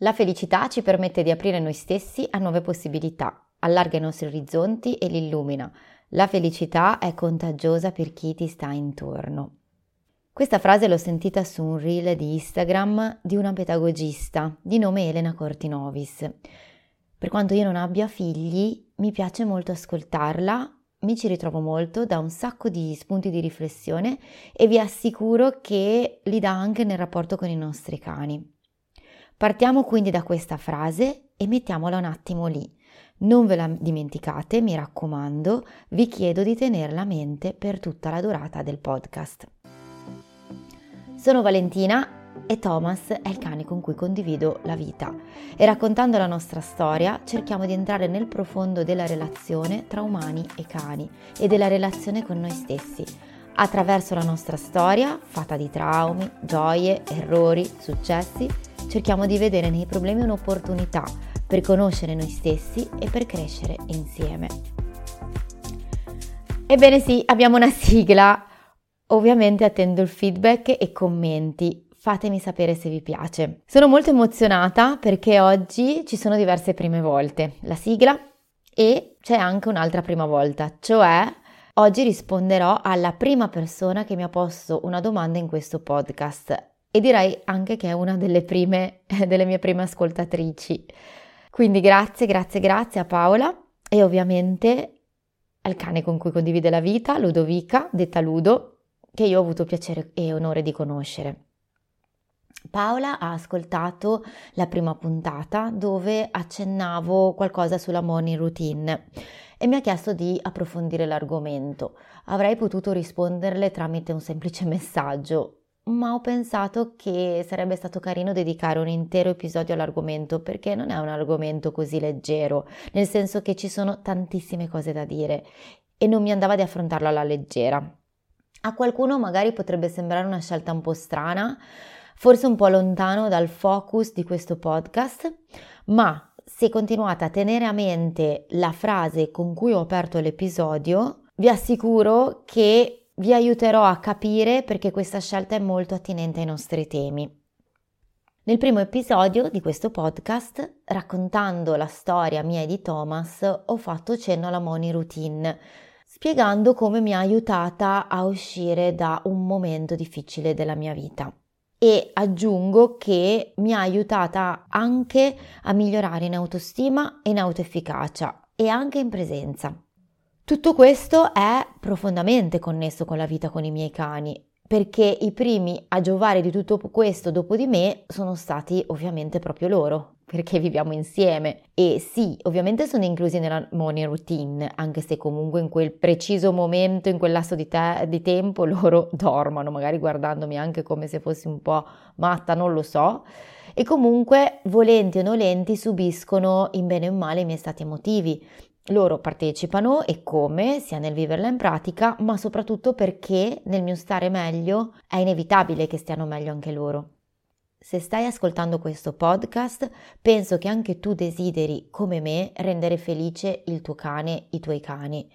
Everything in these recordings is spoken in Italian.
La felicità ci permette di aprire noi stessi a nuove possibilità, allarga i nostri orizzonti e li illumina. La felicità è contagiosa per chi ti sta intorno. Questa frase l'ho sentita su un reel di Instagram di una pedagogista di nome Elena Cortinovis. Per quanto io non abbia figli, mi piace molto ascoltarla, mi ci ritrovo molto, dà un sacco di spunti di riflessione e vi assicuro che li dà anche nel rapporto con i nostri cani. Partiamo quindi da questa frase e mettiamola un attimo lì. Non ve la dimenticate, mi raccomando, vi chiedo di tenerla a mente per tutta la durata del podcast. Sono Valentina e Thomas è il cane con cui condivido la vita e raccontando la nostra storia cerchiamo di entrare nel profondo della relazione tra umani e cani e della relazione con noi stessi attraverso la nostra storia fatta di traumi, gioie, errori, successi cerchiamo di vedere nei problemi un'opportunità per conoscere noi stessi e per crescere insieme. Ebbene sì, abbiamo una sigla. Ovviamente attendo il feedback e commenti. Fatemi sapere se vi piace. Sono molto emozionata perché oggi ci sono diverse prime volte. La sigla e c'è anche un'altra prima volta, cioè oggi risponderò alla prima persona che mi ha posto una domanda in questo podcast e direi anche che è una delle prime, delle mie prime ascoltatrici. Quindi grazie, grazie, grazie a Paola e ovviamente al cane con cui condivide la vita, Ludovica, detta Ludo, che io ho avuto piacere e onore di conoscere. Paola ha ascoltato la prima puntata dove accennavo qualcosa sulla morning routine e mi ha chiesto di approfondire l'argomento. Avrei potuto risponderle tramite un semplice messaggio, ma ho pensato che sarebbe stato carino dedicare un intero episodio all'argomento perché non è un argomento così leggero, nel senso che ci sono tantissime cose da dire e non mi andava di affrontarlo alla leggera. A qualcuno magari potrebbe sembrare una scelta un po' strana, forse un po' lontano dal focus di questo podcast, ma se continuate a tenere a mente la frase con cui ho aperto l'episodio, vi assicuro che vi aiuterò a capire perché questa scelta è molto attinente ai nostri temi. Nel primo episodio di questo podcast, raccontando la storia mia e di Thomas, ho fatto cenno alla money routine, spiegando come mi ha aiutata a uscire da un momento difficile della mia vita. E aggiungo che mi ha aiutata anche a migliorare in autostima e in autoefficacia e anche in presenza. Tutto questo è profondamente connesso con la vita con i miei cani, perché i primi a giovare di tutto questo dopo di me sono stati ovviamente proprio loro, perché viviamo insieme. E sì, ovviamente sono inclusi nella morning routine, anche se comunque in quel preciso momento, in quel lasso di, te- di tempo, loro dormono, magari guardandomi anche come se fossi un po' matta, non lo so. E comunque, volenti o nolenti, subiscono in bene o in male i miei stati emotivi loro partecipano e come, sia nel viverla in pratica, ma soprattutto perché nel mio stare meglio è inevitabile che stiano meglio anche loro. Se stai ascoltando questo podcast, penso che anche tu desideri, come me, rendere felice il tuo cane, i tuoi cani.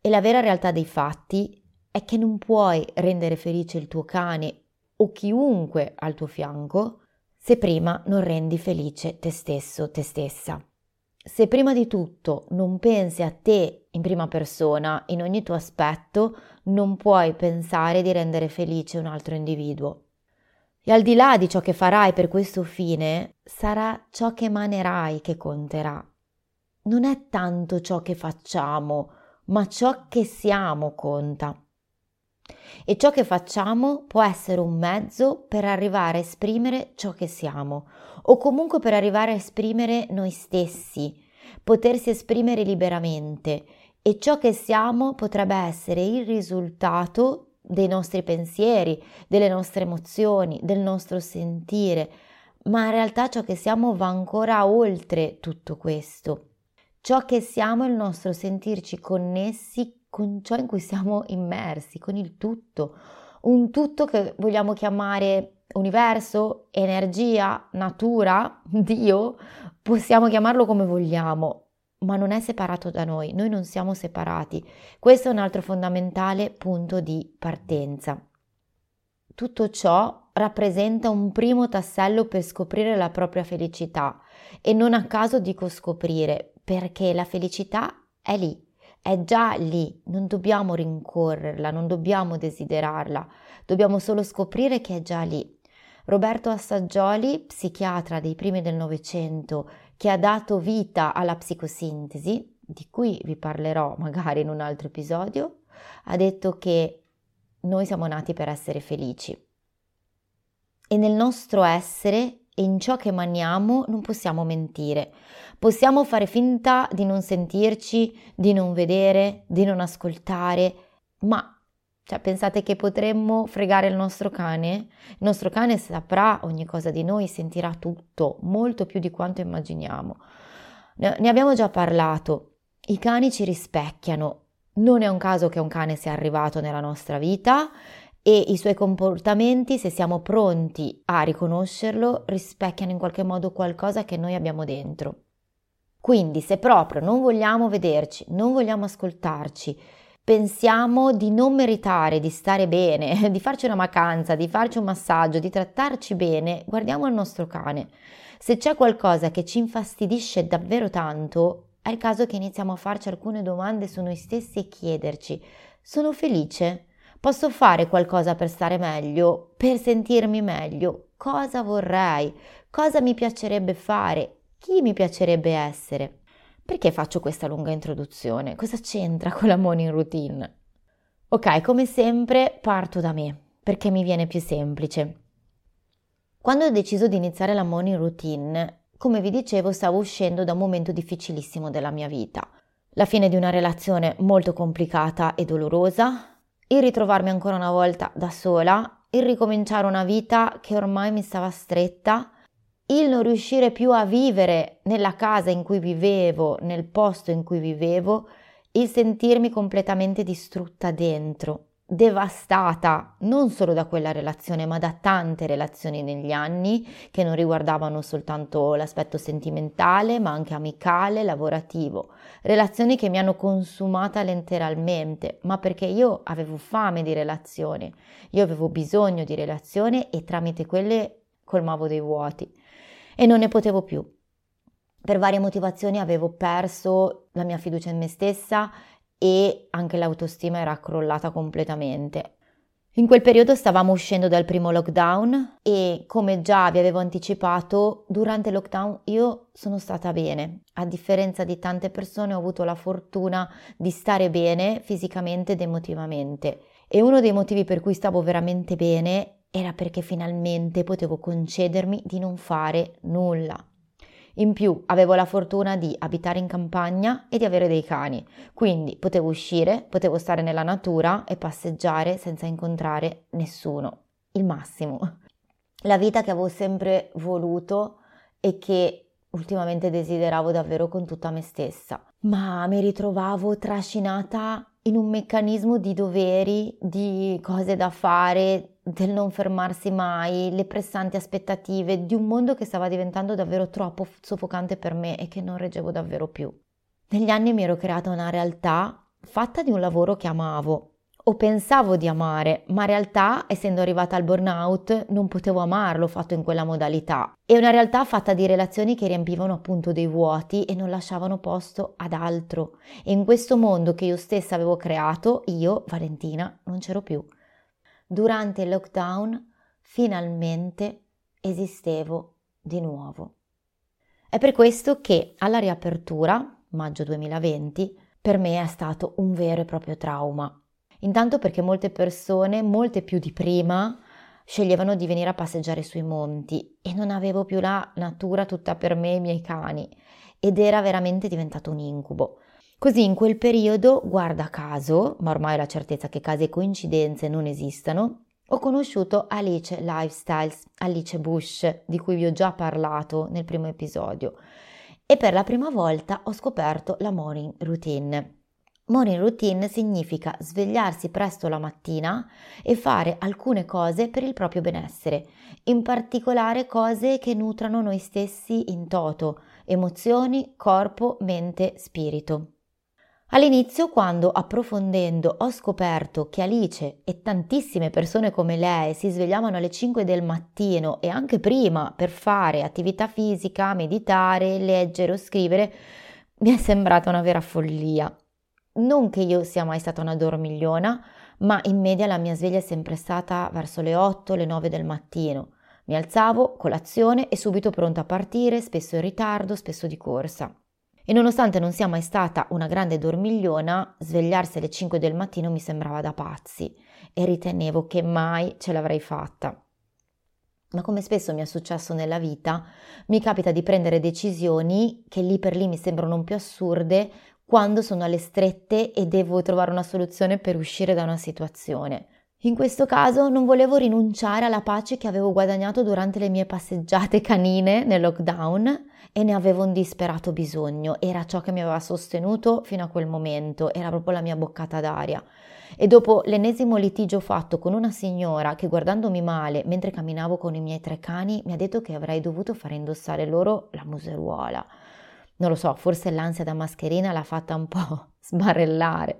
E la vera realtà dei fatti è che non puoi rendere felice il tuo cane o chiunque al tuo fianco se prima non rendi felice te stesso, te stessa se prima di tutto non pensi a te in prima persona, in ogni tuo aspetto, non puoi pensare di rendere felice un altro individuo. E al di là di ciò che farai per questo fine, sarà ciò che emanerai che conterà. Non è tanto ciò che facciamo, ma ciò che siamo conta. E ciò che facciamo può essere un mezzo per arrivare a esprimere ciò che siamo, o comunque per arrivare a esprimere noi stessi, potersi esprimere liberamente e ciò che siamo potrebbe essere il risultato dei nostri pensieri, delle nostre emozioni, del nostro sentire, ma in realtà ciò che siamo va ancora oltre tutto questo. Ciò che siamo è il nostro sentirci connessi con ciò in cui siamo immersi, con il tutto, un tutto che vogliamo chiamare universo, energia, natura, Dio, possiamo chiamarlo come vogliamo, ma non è separato da noi, noi non siamo separati. Questo è un altro fondamentale punto di partenza. Tutto ciò rappresenta un primo tassello per scoprire la propria felicità e non a caso dico scoprire perché la felicità è lì, è già lì, non dobbiamo rincorrerla, non dobbiamo desiderarla, dobbiamo solo scoprire che è già lì. Roberto Assaggioli, psichiatra dei primi del Novecento, che ha dato vita alla psicosintesi, di cui vi parlerò magari in un altro episodio, ha detto che noi siamo nati per essere felici. E nel nostro essere e in ciò che maniamo non possiamo mentire. Possiamo fare finta di non sentirci, di non vedere, di non ascoltare, ma cioè, pensate che potremmo fregare il nostro cane? Il nostro cane saprà ogni cosa di noi, sentirà tutto, molto più di quanto immaginiamo. Ne abbiamo già parlato. I cani ci rispecchiano. Non è un caso che un cane sia arrivato nella nostra vita e i suoi comportamenti, se siamo pronti a riconoscerlo, rispecchiano in qualche modo qualcosa che noi abbiamo dentro. Quindi, se proprio non vogliamo vederci, non vogliamo ascoltarci, pensiamo di non meritare di stare bene, di farci una vacanza, di farci un massaggio, di trattarci bene, guardiamo il nostro cane. Se c'è qualcosa che ci infastidisce davvero tanto, è il caso che iniziamo a farci alcune domande su noi stessi e chiederci: sono felice? Posso fare qualcosa per stare meglio, per sentirmi meglio? Cosa vorrei? Cosa mi piacerebbe fare? Chi mi piacerebbe essere? Perché faccio questa lunga introduzione? Cosa c'entra con la morning routine? Ok, come sempre parto da me, perché mi viene più semplice. Quando ho deciso di iniziare la morning routine, come vi dicevo, stavo uscendo da un momento difficilissimo della mia vita. La fine di una relazione molto complicata e dolorosa, il ritrovarmi ancora una volta da sola, il ricominciare una vita che ormai mi stava stretta, il non riuscire più a vivere nella casa in cui vivevo, nel posto in cui vivevo, il sentirmi completamente distrutta dentro, devastata non solo da quella relazione, ma da tante relazioni negli anni che non riguardavano soltanto l'aspetto sentimentale, ma anche amicale, lavorativo. Relazioni che mi hanno consumata letteralmente, ma perché io avevo fame di relazione, io avevo bisogno di relazione e tramite quelle colmavo dei vuoti e non ne potevo più. Per varie motivazioni avevo perso la mia fiducia in me stessa e anche l'autostima era crollata completamente. In quel periodo stavamo uscendo dal primo lockdown e come già vi avevo anticipato, durante il lockdown io sono stata bene. A differenza di tante persone ho avuto la fortuna di stare bene fisicamente ed emotivamente. E uno dei motivi per cui stavo veramente bene era perché finalmente potevo concedermi di non fare nulla. In più avevo la fortuna di abitare in campagna e di avere dei cani, quindi potevo uscire, potevo stare nella natura e passeggiare senza incontrare nessuno. Il massimo. La vita che avevo sempre voluto e che ultimamente desideravo davvero con tutta me stessa. Ma mi ritrovavo trascinata in un meccanismo di doveri, di cose da fare, del non fermarsi mai, le pressanti aspettative di un mondo che stava diventando davvero troppo soffocante per me e che non reggevo davvero più. Negli anni mi ero creata una realtà fatta di un lavoro che amavo, o pensavo di amare, ma in realtà, essendo arrivata al burnout, non potevo amarlo fatto in quella modalità. È una realtà fatta di relazioni che riempivano appunto dei vuoti e non lasciavano posto ad altro. E in questo mondo che io stessa avevo creato, io, Valentina, non c'ero più. Durante il lockdown, finalmente esistevo di nuovo. È per questo che alla riapertura, maggio 2020, per me è stato un vero e proprio trauma Intanto perché molte persone, molte più di prima, sceglievano di venire a passeggiare sui monti e non avevo più la natura tutta per me e i miei cani ed era veramente diventato un incubo. Così in quel periodo, guarda caso, ma ormai ho la certezza che casi e coincidenze non esistano, ho conosciuto Alice Lifestyles, Alice Bush, di cui vi ho già parlato nel primo episodio, e per la prima volta ho scoperto la morning routine. Morning routine significa svegliarsi presto la mattina e fare alcune cose per il proprio benessere, in particolare cose che nutrano noi stessi in toto, emozioni, corpo, mente, spirito. All'inizio, quando approfondendo ho scoperto che Alice e tantissime persone come lei si svegliavano alle 5 del mattino e anche prima per fare attività fisica, meditare, leggere o scrivere, mi è sembrata una vera follia. Non che io sia mai stata una dormigliona, ma in media la mia sveglia è sempre stata verso le 8, le 9 del mattino. Mi alzavo, colazione e subito pronta a partire, spesso in ritardo, spesso di corsa. E nonostante non sia mai stata una grande dormigliona, svegliarsi alle 5 del mattino mi sembrava da pazzi e ritenevo che mai ce l'avrei fatta. Ma come spesso mi è successo nella vita, mi capita di prendere decisioni che lì per lì mi sembrano più assurde quando sono alle strette e devo trovare una soluzione per uscire da una situazione. In questo caso non volevo rinunciare alla pace che avevo guadagnato durante le mie passeggiate canine nel lockdown e ne avevo un disperato bisogno. Era ciò che mi aveva sostenuto fino a quel momento, era proprio la mia boccata d'aria. E dopo l'ennesimo litigio fatto con una signora che guardandomi male mentre camminavo con i miei tre cani mi ha detto che avrei dovuto fare indossare loro la museruola. Non lo so, forse l'ansia da mascherina l'ha fatta un po' sbarellare.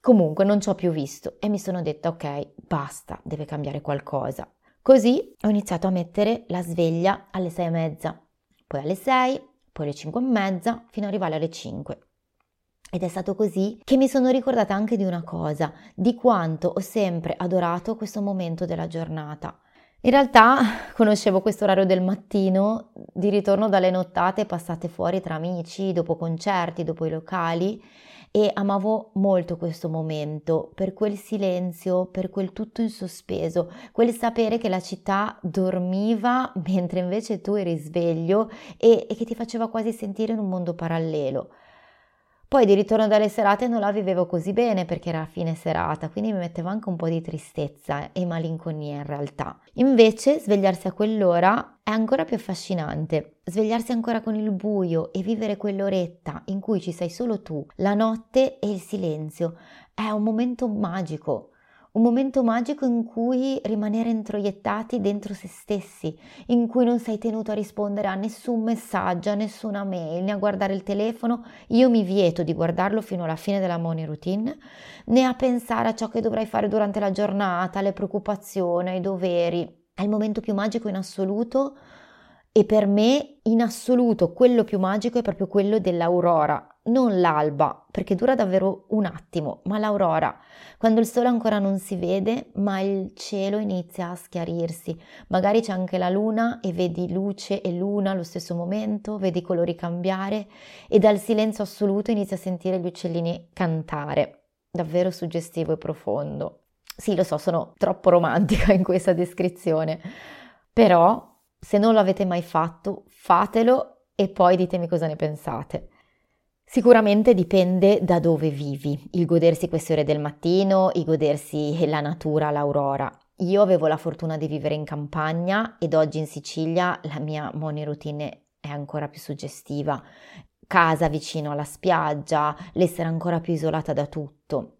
Comunque non ci ho più visto e mi sono detta ok, basta, deve cambiare qualcosa. Così ho iniziato a mettere la sveglia alle sei e mezza, poi alle sei, poi alle cinque e mezza, fino ad arrivare alle cinque. Ed è stato così che mi sono ricordata anche di una cosa, di quanto ho sempre adorato questo momento della giornata. In realtà conoscevo questo orario del mattino di ritorno dalle nottate passate fuori tra amici, dopo concerti, dopo i locali e amavo molto questo momento, per quel silenzio, per quel tutto in sospeso, quel sapere che la città dormiva mentre invece tu eri sveglio e, e che ti faceva quasi sentire in un mondo parallelo. Poi di ritorno dalle serate non la vivevo così bene perché era fine serata, quindi mi metteva anche un po' di tristezza e malinconia in realtà. Invece svegliarsi a quell'ora è ancora più affascinante. Svegliarsi ancora con il buio e vivere quell'oretta in cui ci sei solo tu, la notte e il silenzio, è un momento magico un momento magico in cui rimanere introiettati dentro se stessi, in cui non sei tenuto a rispondere a nessun messaggio, a nessuna mail, né a guardare il telefono. Io mi vieto di guardarlo fino alla fine della morning routine, né a pensare a ciò che dovrai fare durante la giornata, alle preoccupazioni, ai doveri. È il momento più magico in assoluto e per me in assoluto quello più magico è proprio quello dell'aurora, non l'alba, perché dura davvero un attimo, ma l'aurora, quando il sole ancora non si vede, ma il cielo inizia a schiarirsi. Magari c'è anche la luna e vedi luce e luna allo stesso momento, vedi i colori cambiare e dal silenzio assoluto inizi a sentire gli uccellini cantare. Davvero suggestivo e profondo. Sì, lo so, sono troppo romantica in questa descrizione, però se non lo avete mai fatto, fatelo e poi ditemi cosa ne pensate. Sicuramente dipende da dove vivi, il godersi queste ore del mattino, il godersi la natura, l'aurora. Io avevo la fortuna di vivere in campagna ed oggi in Sicilia la mia morning routine è ancora più suggestiva. Casa vicino alla spiaggia, l'essere ancora più isolata da tutto.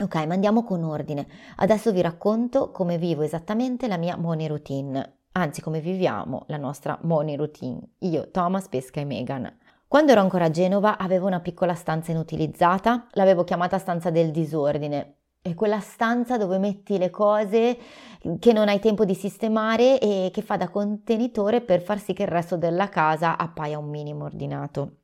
Ok, ma andiamo con ordine. Adesso vi racconto come vivo esattamente la mia morning routine, anzi come viviamo la nostra morning routine, io, Thomas, Pesca e Megan. Quando ero ancora a Genova avevo una piccola stanza inutilizzata, l'avevo chiamata stanza del disordine. È quella stanza dove metti le cose che non hai tempo di sistemare e che fa da contenitore per far sì che il resto della casa appaia un minimo ordinato.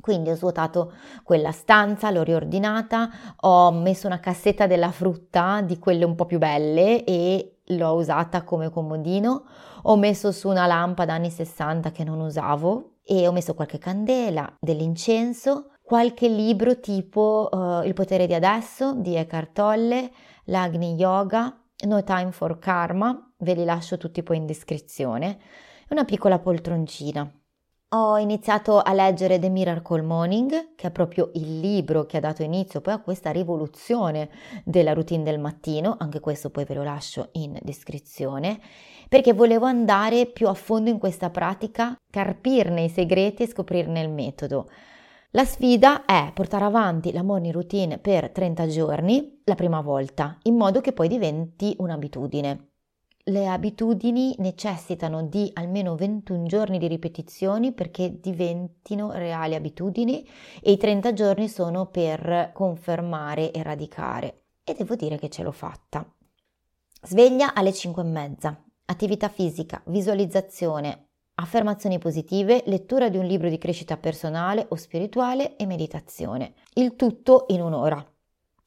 Quindi ho svuotato quella stanza, l'ho riordinata, ho messo una cassetta della frutta di quelle un po' più belle e l'ho usata come comodino, ho messo su una lampada anni 60 che non usavo e ho messo qualche candela, dell'incenso, qualche libro tipo uh, Il potere di adesso di Eckhart Tolle, l'Agni Yoga, No Time for Karma, ve li lascio tutti poi in descrizione, una piccola poltroncina. Ho iniziato a leggere The Miracle Morning, che è proprio il libro che ha dato inizio poi a questa rivoluzione della routine del mattino, anche questo poi ve lo lascio in descrizione, perché volevo andare più a fondo in questa pratica, carpirne i segreti e scoprirne il metodo. La sfida è portare avanti la morning routine per 30 giorni la prima volta, in modo che poi diventi un'abitudine. le abitudini necessitano di almeno 21 giorni di ripetizioni perché diventino reali abitudini e i 30 giorni sono per confermare e radicare. E devo dire che ce l'ho fatta. Sveglia alle 5 e mezza, attività fisica, visualizzazione, affermazioni positive, lettura di un libro di crescita personale o spirituale e meditazione. Il tutto in un'ora.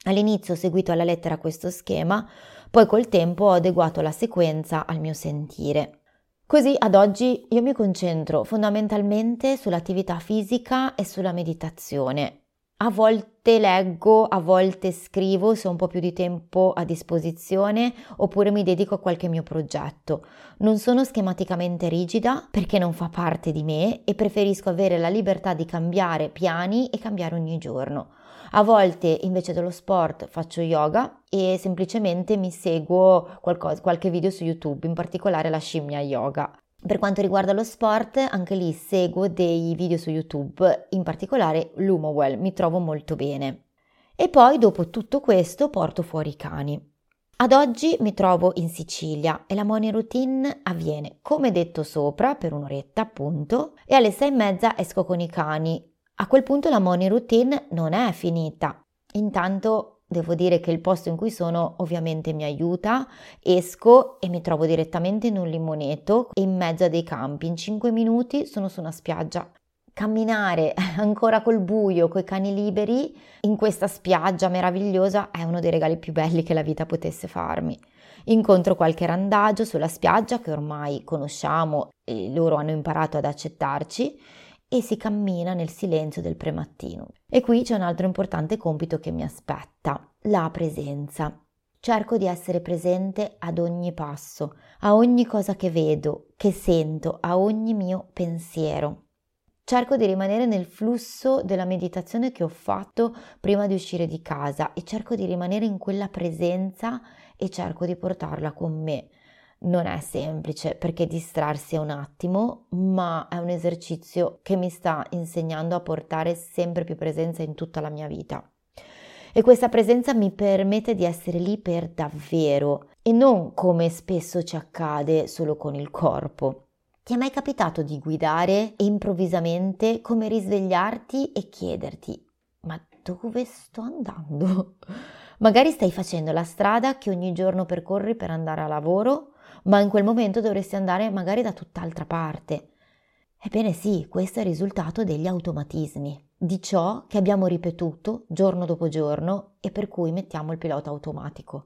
All'inizio ho seguito alla lettera questo schema, poi col tempo ho adeguato la sequenza al mio sentire. Così ad oggi io mi concentro fondamentalmente sull'attività fisica e sulla meditazione. A volte leggo, a volte scrivo se ho un po' più di tempo a disposizione oppure mi dedico a qualche mio progetto. Non sono schematicamente rigida perché non fa parte di me e preferisco avere la libertà di cambiare piani e cambiare ogni giorno. A volte invece dello sport faccio yoga e semplicemente mi seguo qualcosa, qualche video su YouTube, in particolare la scimmia yoga. Per quanto riguarda lo sport, anche lì seguo dei video su YouTube, in particolare l'Humowell, mi trovo molto bene. E poi dopo tutto questo porto fuori i cani. Ad oggi mi trovo in Sicilia e la morning routine avviene, come detto sopra, per un'oretta appunto, e alle sei e mezza esco con i cani. A quel punto la morning routine non è finita. Intanto Devo dire che il posto in cui sono ovviamente mi aiuta, esco e mi trovo direttamente in un limoneto in mezzo a dei campi. In 5 minuti sono su una spiaggia. Camminare ancora col buio, coi cani liberi, in questa spiaggia meravigliosa è uno dei regali più belli che la vita potesse farmi. Incontro qualche randagio sulla spiaggia che ormai conosciamo e loro hanno imparato ad accettarci e si cammina nel silenzio del premattino. E qui c'è un altro importante compito che mi aspetta, la presenza. Cerco di essere presente ad ogni passo, a ogni cosa che vedo, che sento, a ogni mio pensiero. Cerco di rimanere nel flusso della meditazione che ho fatto prima di uscire di casa e cerco di rimanere in quella presenza e cerco di portarla con me non è semplice perché distrarsi è un attimo, ma è un esercizio che mi sta insegnando a portare sempre più presenza in tutta la mia vita. E questa presenza mi permette di essere lì per davvero e non come spesso ci accade solo con il corpo. Ti è mai capitato di guidare e improvvisamente come risvegliarti e chiederti ma dove sto andando? Magari stai facendo la strada che ogni giorno percorri per andare a lavoro ma in quel momento dovresti andare magari da tutt'altra parte. Ebbene sì, questo è il risultato degli automatismi, di ciò che abbiamo ripetuto giorno dopo giorno e per cui mettiamo il pilota automatico.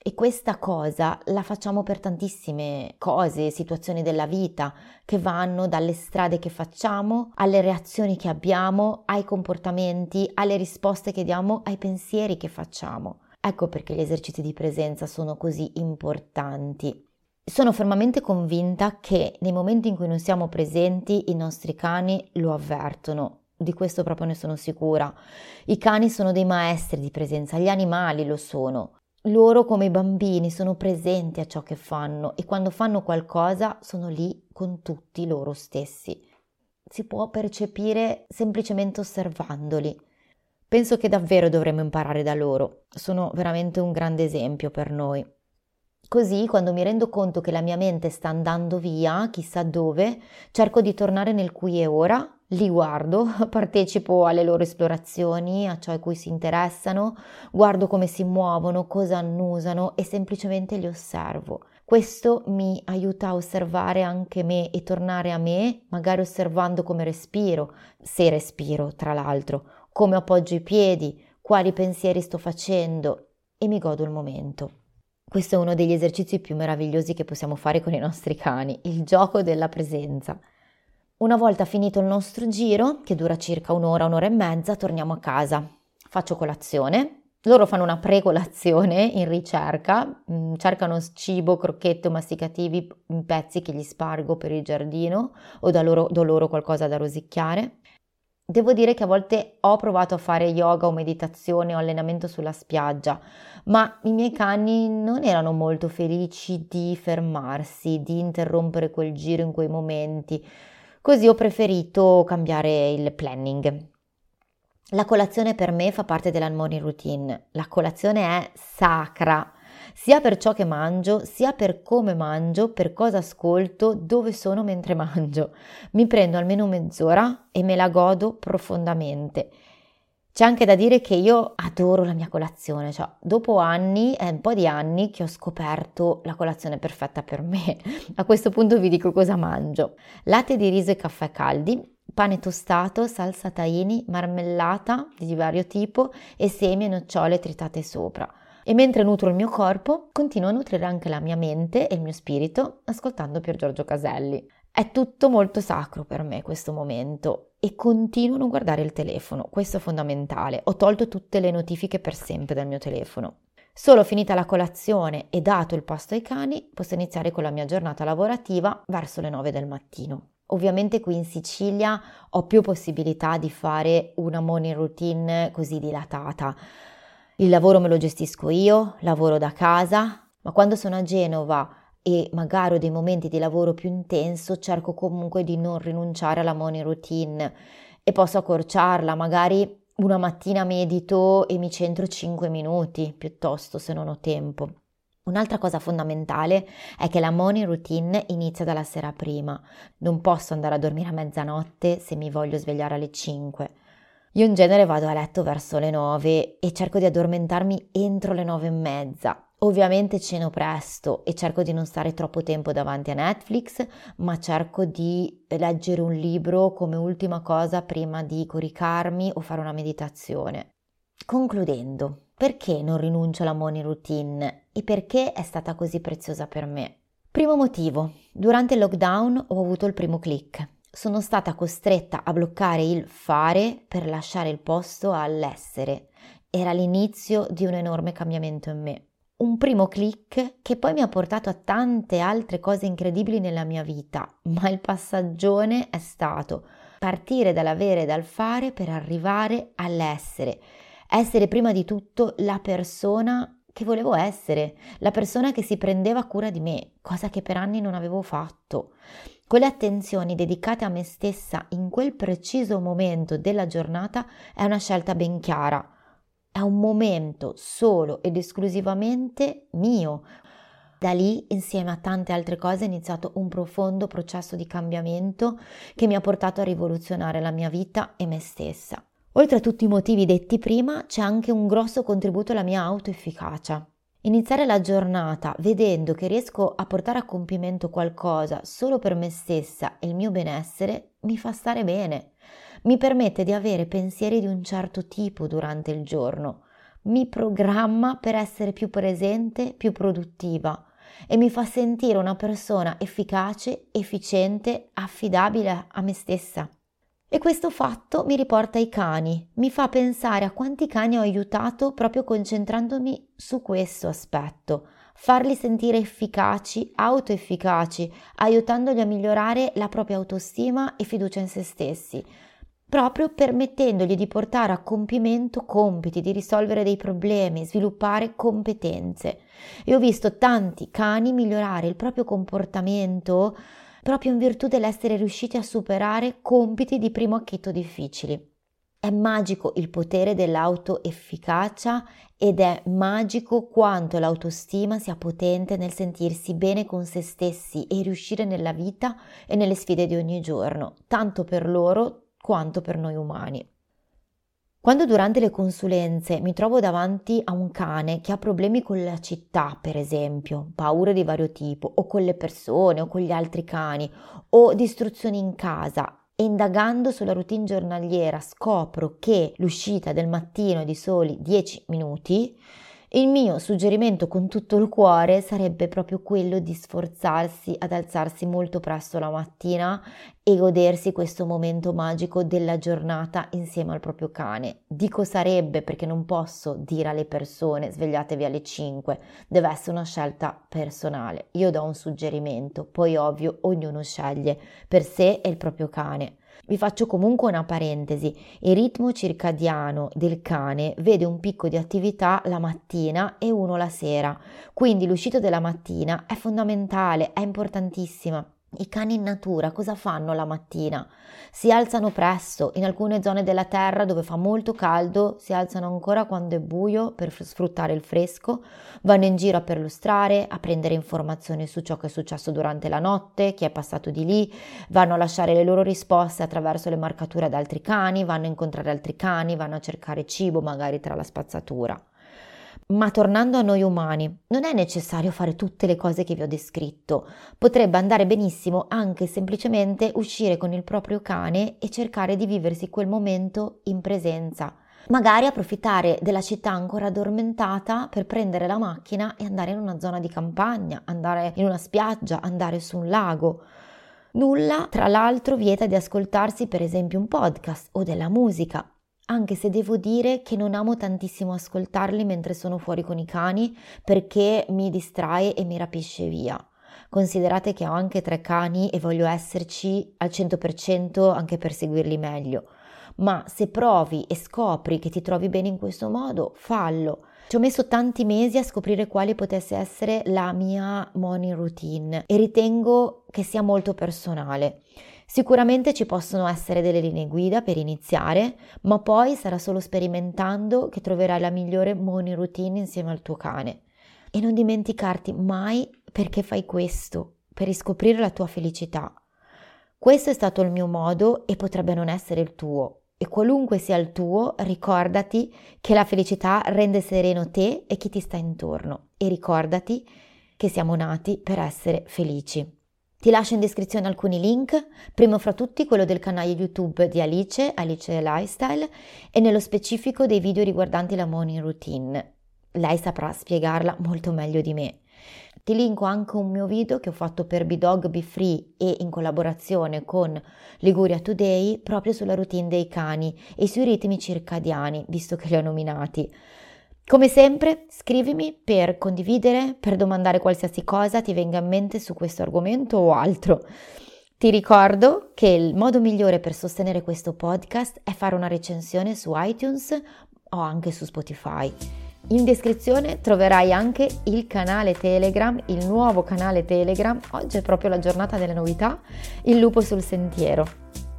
E questa cosa la facciamo per tantissime cose, situazioni della vita, che vanno dalle strade che facciamo, alle reazioni che abbiamo, ai comportamenti, alle risposte che diamo, ai pensieri che facciamo. Ecco perché gli esercizi di presenza sono così importanti. Sono fermamente convinta che nei momenti in cui non siamo presenti i nostri cani lo avvertono. Di questo proprio ne sono sicura. I cani sono dei maestri di presenza, gli animali lo sono. Loro come i bambini sono presenti a ciò che fanno e quando fanno qualcosa sono lì con tutti loro stessi. Si può percepire semplicemente osservandoli. Penso che davvero dovremmo imparare da loro. Sono veramente un grande esempio per noi. Così, quando mi rendo conto che la mia mente sta andando via, chissà dove, cerco di tornare nel qui e ora, li guardo, partecipo alle loro esplorazioni, a ciò a cui si interessano, guardo come si muovono, cosa annusano e semplicemente li osservo. Questo mi aiuta a osservare anche me e tornare a me, magari osservando come respiro, se respiro, tra l'altro, come appoggio i piedi, quali pensieri sto facendo e mi godo il momento. Questo è uno degli esercizi più meravigliosi che possiamo fare con i nostri cani, il gioco della presenza. Una volta finito il nostro giro, che dura circa un'ora, un'ora e mezza, torniamo a casa. Faccio colazione. Loro fanno una pre-colazione in ricerca, mm, cercano cibo, crocchette masticativi in pezzi che gli spargo per il giardino o da loro, do loro qualcosa da rosicchiare. Devo dire che a volte ho provato a fare yoga o meditazione o allenamento sulla spiaggia, ma i miei cani non erano molto felici di fermarsi, di interrompere quel giro in quei momenti, così ho preferito cambiare il planning. La colazione per me fa parte della morning routine. La colazione è sacra. Sia per ciò che mangio, sia per come mangio, per cosa ascolto, dove sono mentre mangio. Mi prendo almeno mezz'ora e me la godo profondamente. C'è anche da dire che io adoro la mia colazione, cioè dopo anni, è un po' di anni che ho scoperto la colazione perfetta per me. A questo punto vi dico cosa mangio. Latte di riso e caffè caldi, pane tostato, salsa tahini, marmellata di vario tipo e semi e nocciole tritate sopra. E mentre nutro il mio corpo, continuo a nutrire anche la mia mente e il mio spirito ascoltando Pier Giorgio Caselli. È tutto molto sacro per me questo momento e continuo a non guardare il telefono, questo è fondamentale. Ho tolto tutte le notifiche per sempre dal mio telefono. Solo finita la colazione e dato il pasto ai cani, posso iniziare con la mia giornata lavorativa verso le 9 del mattino. Ovviamente qui in Sicilia ho più possibilità di fare una morning routine così dilatata. Il lavoro me lo gestisco io, lavoro da casa, ma quando sono a Genova e magari ho dei momenti di lavoro più intenso, cerco comunque di non rinunciare alla morning routine e posso accorciarla, magari una mattina medito e mi centro 5 minuti piuttosto se non ho tempo. Un'altra cosa fondamentale è che la morning routine inizia dalla sera prima. Non posso andare a dormire a mezzanotte se mi voglio svegliare alle 5. Io in genere vado a letto verso le 9 e cerco di addormentarmi entro le 9 e mezza. Ovviamente ceno presto e cerco di non stare troppo tempo davanti a Netflix, ma cerco di leggere un libro come ultima cosa prima di coricarmi o fare una meditazione. Concludendo, perché non rinuncio alla morning routine e perché è stata così preziosa per me? Primo motivo, durante il lockdown ho avuto il primo click. Sono stata costretta a bloccare il fare per lasciare il posto all'essere. Era l'inizio di un enorme cambiamento in me un primo click che poi mi ha portato a tante altre cose incredibili nella mia vita, ma il passaggione è stato partire dall'avere e dal fare per arrivare all'essere, essere prima di tutto la persona che volevo essere, la persona che si prendeva cura di me, cosa che per anni non avevo fatto. Quelle attenzioni dedicate a me stessa in quel preciso momento della giornata è una scelta ben chiara è un momento solo ed esclusivamente mio. Da lì, insieme a tante altre cose, è iniziato un profondo processo di cambiamento che mi ha portato a rivoluzionare la mia vita e me stessa. Oltre a tutti i motivi detti prima, c'è anche un grosso contributo alla mia autoefficacia. Iniziare la giornata vedendo che riesco a portare a compimento qualcosa solo per me stessa e il mio benessere mi fa stare bene mi permette di avere pensieri di un certo tipo durante il giorno, mi programma per essere più presente, più produttiva e mi fa sentire una persona efficace, efficiente, affidabile a me stessa. E questo fatto mi riporta ai cani, mi fa pensare a quanti cani ho aiutato proprio concentrandomi su questo aspetto, farli sentire efficaci, autoefficaci, aiutandoli a migliorare la propria autostima e fiducia in se stessi, proprio permettendogli di portare a compimento compiti, di risolvere dei problemi, sviluppare competenze. E ho visto tanti cani migliorare il proprio comportamento proprio in virtù dell'essere riusciti a superare compiti di primo acchito difficili. È magico il potere dell'autoefficacia ed è magico quanto l'autostima sia potente nel sentirsi bene con se stessi e riuscire nella vita e nelle sfide di ogni giorno, tanto per loro quanto per noi umani. Quando durante le consulenze mi trovo davanti a un cane che ha problemi con la città, per esempio, paure di vario tipo, o con le persone, o con gli altri cani, o distruzioni in casa, e indagando sulla routine giornaliera scopro che l'uscita del mattino è di soli 10 minuti, il mio suggerimento con tutto il cuore sarebbe proprio quello di sforzarsi ad alzarsi molto presto la mattina e godersi questo momento magico della giornata insieme al proprio cane. Dico sarebbe perché non posso dire alle persone svegliatevi alle 5, deve essere una scelta personale. Io do un suggerimento, poi ovvio ognuno sceglie per sé e il proprio cane. Vi faccio comunque una parentesi. Il ritmo circadiano del cane vede un picco di attività la mattina e uno la sera, quindi l'uscita della mattina è fondamentale, è importantissima. I cani in natura cosa fanno la mattina? Si alzano presto, in alcune zone della terra dove fa molto caldo si alzano ancora quando è buio per sfruttare il fresco, vanno in giro a perlustrare, a prendere informazioni su ciò che è successo durante la notte, chi è passato di lì, vanno a lasciare le loro risposte attraverso le marcature ad altri cani, vanno a incontrare altri cani, vanno a cercare cibo magari tra la spazzatura. Ma tornando a noi umani, non è necessario fare tutte le cose che vi ho descritto. Potrebbe andare benissimo anche semplicemente uscire con il proprio cane e cercare di viversi quel momento in presenza. Magari approfittare della città ancora addormentata per prendere la macchina e andare in una zona di campagna, andare in una spiaggia, andare su un lago. Nulla, tra l'altro, vieta di ascoltarsi per esempio un podcast o della musica anche se devo dire che non amo tantissimo ascoltarli mentre sono fuori con i cani perché mi distrae e mi rapisce via. Considerate che ho anche tre cani e voglio esserci al 100% anche per seguirli meglio. Ma se provi e scopri che ti trovi bene in questo modo, fallo. Ci ho messo tanti mesi a scoprire quale potesse essere la mia morning routine e ritengo che sia molto personale. Sicuramente ci possono essere delle linee guida per iniziare, ma poi sarà solo sperimentando che troverai la migliore morning routine insieme al tuo cane. E non dimenticarti mai perché fai questo, per riscoprire la tua felicità. Questo è stato il mio modo e potrebbe non essere il tuo. E qualunque sia il tuo, ricordati che la felicità rende sereno te e chi ti sta intorno. E ricordati che siamo nati per essere felici. Ti lascio in descrizione alcuni link, primo fra tutti quello del canale YouTube di Alice, Alice Lifestyle, e nello specifico dei video riguardanti la morning routine. Lei saprà spiegarla molto meglio di me. Ti linko anche un mio video che ho fatto per B-Dog Be Free e in collaborazione con Liguria Today proprio sulla routine dei cani e sui ritmi circadiani, visto che li ho nominati. Come sempre, scrivimi per condividere, per domandare qualsiasi cosa ti venga in mente su questo argomento o altro. Ti ricordo che il modo migliore per sostenere questo podcast è fare una recensione su iTunes o anche su Spotify. In descrizione troverai anche il canale Telegram, il nuovo canale Telegram. Oggi è proprio la giornata delle novità, il lupo sul sentiero.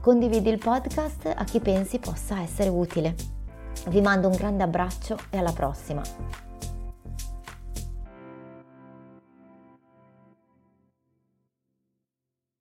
Condividi il podcast a chi pensi possa essere utile. Vi mando un grande abbraccio e alla prossima!